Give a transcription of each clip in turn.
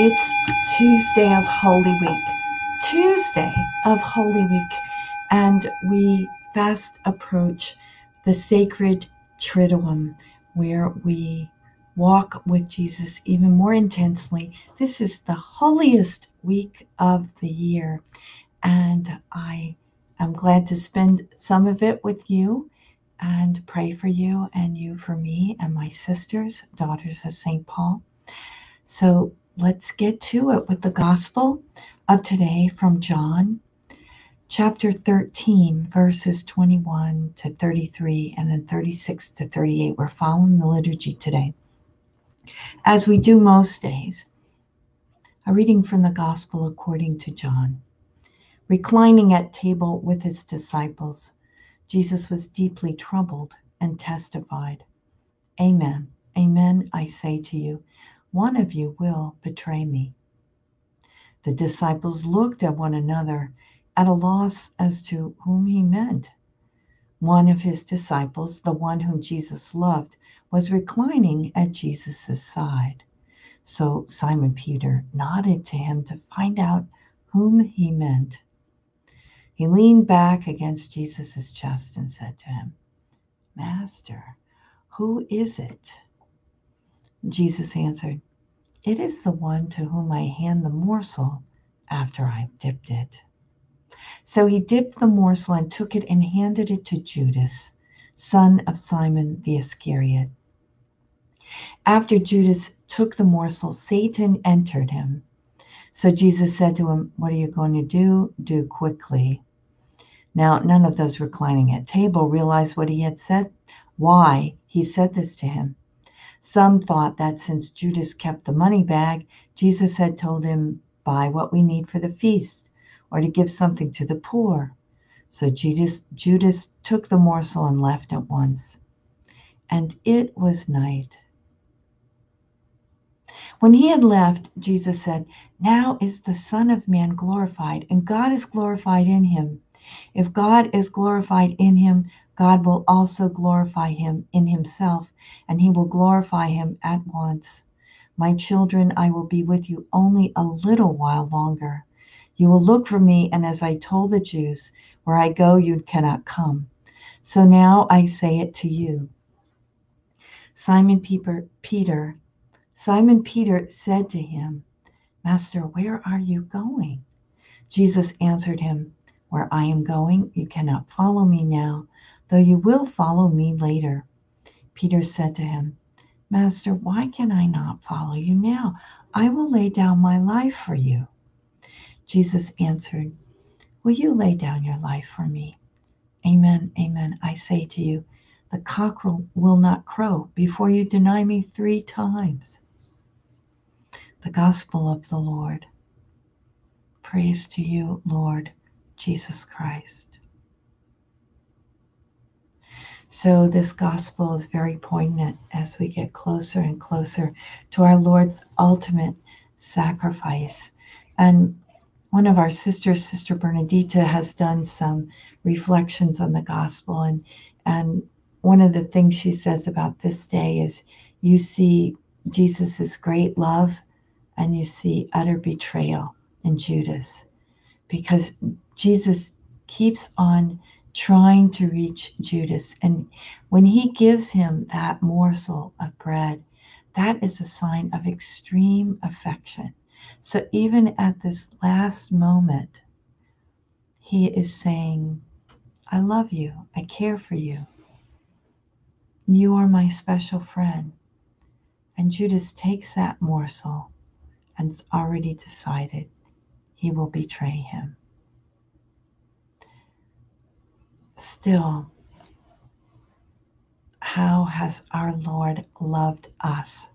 It's Tuesday of Holy Week. Tuesday of Holy Week. And we fast approach the sacred Triduum, where we walk with Jesus even more intensely. This is the holiest week of the year. And I am glad to spend some of it with you and pray for you and you for me and my sisters, daughters of St. Paul. So let's get to it with the gospel of today from John chapter 13, verses 21 to 33, and then 36 to 38. We're following the liturgy today. As we do most days, a reading from the gospel according to John. Reclining at table with his disciples, Jesus was deeply troubled and testified, Amen, amen, I say to you one of you will betray me. The disciples looked at one another at a loss as to whom he meant. One of his disciples, the one whom Jesus loved, was reclining at Jesus' side. So Simon Peter nodded to him to find out whom he meant. He leaned back against Jesus' chest and said to him, Master, who is it? Jesus answered, It is the one to whom I hand the morsel after I've dipped it. So he dipped the morsel and took it and handed it to Judas, son of Simon the Iscariot. After Judas took the morsel, Satan entered him. So Jesus said to him, What are you going to do? Do quickly. Now, none of those reclining at table realized what he had said, why he said this to him. Some thought that since Judas kept the money bag, Jesus had told him, Buy what we need for the feast, or to give something to the poor. So Judas, Judas took the morsel and left at once. And it was night. When he had left, Jesus said, Now is the Son of Man glorified, and God is glorified in him. If God is glorified in him, God will also glorify him in himself, and he will glorify him at once. My children, I will be with you only a little while longer. You will look for me, and as I told the Jews, where I go, you cannot come. So now I say it to you. Simon Peter, Simon Peter said to him, Master, where are you going? Jesus answered him, Where I am going, you cannot follow me now, though you will follow me later. Peter said to him, Master, why can I not follow you now? I will lay down my life for you. Jesus answered, Will you lay down your life for me? Amen, amen. I say to you, the cockerel will not crow before you deny me three times. The Gospel of the Lord. Praise to you, Lord Jesus Christ. So, this gospel is very poignant as we get closer and closer to our Lord's ultimate sacrifice. And one of our sisters, Sister Bernadita, has done some reflections on the gospel. And, and one of the things she says about this day is you see Jesus' great love and you see utter betrayal in Judas because Jesus keeps on trying to reach Judas. And when he gives him that morsel of bread, that is a sign of extreme affection. So even at this last moment, he is saying, I love you. I care for you. You are my special friend. And Judas takes that morsel and it's already decided he will betray him. Still, how has our Lord loved us?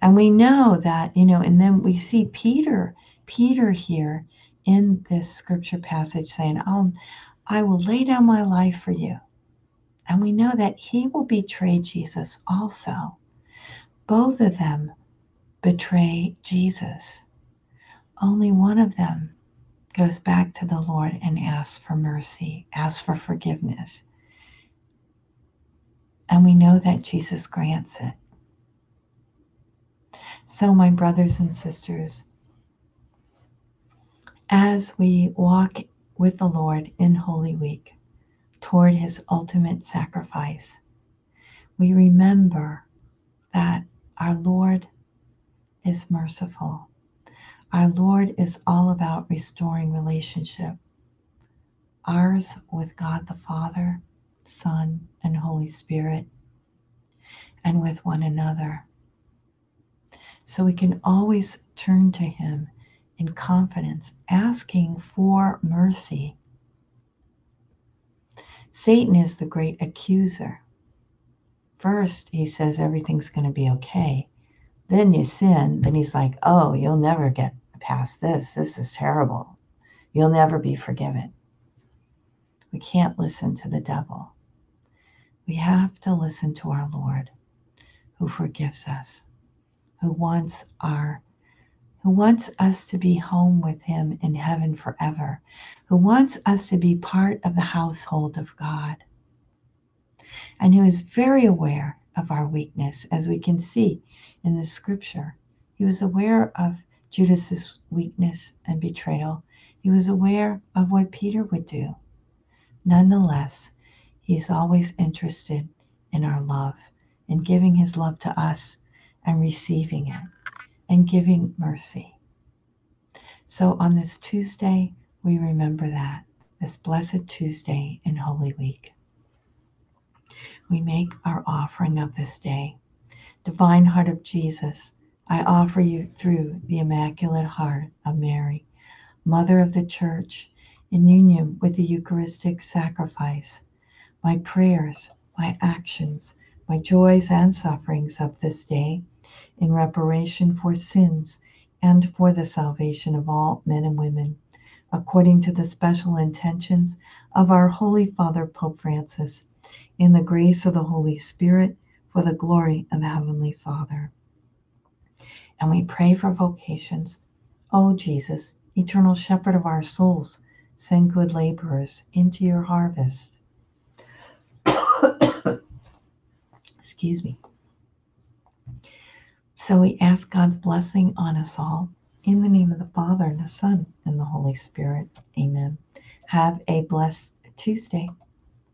And we know that, you know, and then we see Peter, Peter here in this scripture passage saying, I'll, I will lay down my life for you. And we know that he will betray Jesus also. Both of them betray Jesus. Only one of them goes back to the Lord and asks for mercy, asks for forgiveness. And we know that Jesus grants it. So, my brothers and sisters, as we walk with the Lord in Holy Week toward his ultimate sacrifice, we remember that our Lord is merciful. Our Lord is all about restoring relationship. Ours with God the Father, Son, and Holy Spirit, and with one another. So we can always turn to Him in confidence, asking for mercy. Satan is the great accuser. First, he says everything's going to be okay. Then you sin. Then he's like, oh, you'll never get past this. This is terrible. You'll never be forgiven. We can't listen to the devil. We have to listen to our Lord who forgives us, who wants our who wants us to be home with him in heaven forever, who wants us to be part of the household of God, and who is very aware of our weakness, as we can see in the scripture. He was aware of Judas's weakness and betrayal. He was aware of what Peter would do. Nonetheless, he's always interested in our love, in giving his love to us and receiving it and giving mercy. So on this Tuesday, we remember that, this blessed Tuesday in Holy Week. We make our offering of this day. Divine Heart of Jesus, I offer you through the Immaculate Heart of Mary, Mother of the Church, in union with the Eucharistic sacrifice, my prayers, my actions, my joys and sufferings of this day in reparation for sins and for the salvation of all men and women, according to the special intentions of our Holy Father Pope Francis, in the grace of the Holy Spirit, for the glory of the Heavenly Father. And we pray for vocations. O Jesus, eternal shepherd of our souls, send good laborers into your harvest. Excuse me. So we ask God's blessing on us all. In the name of the Father, and the Son, and the Holy Spirit. Amen. Have a blessed Tuesday.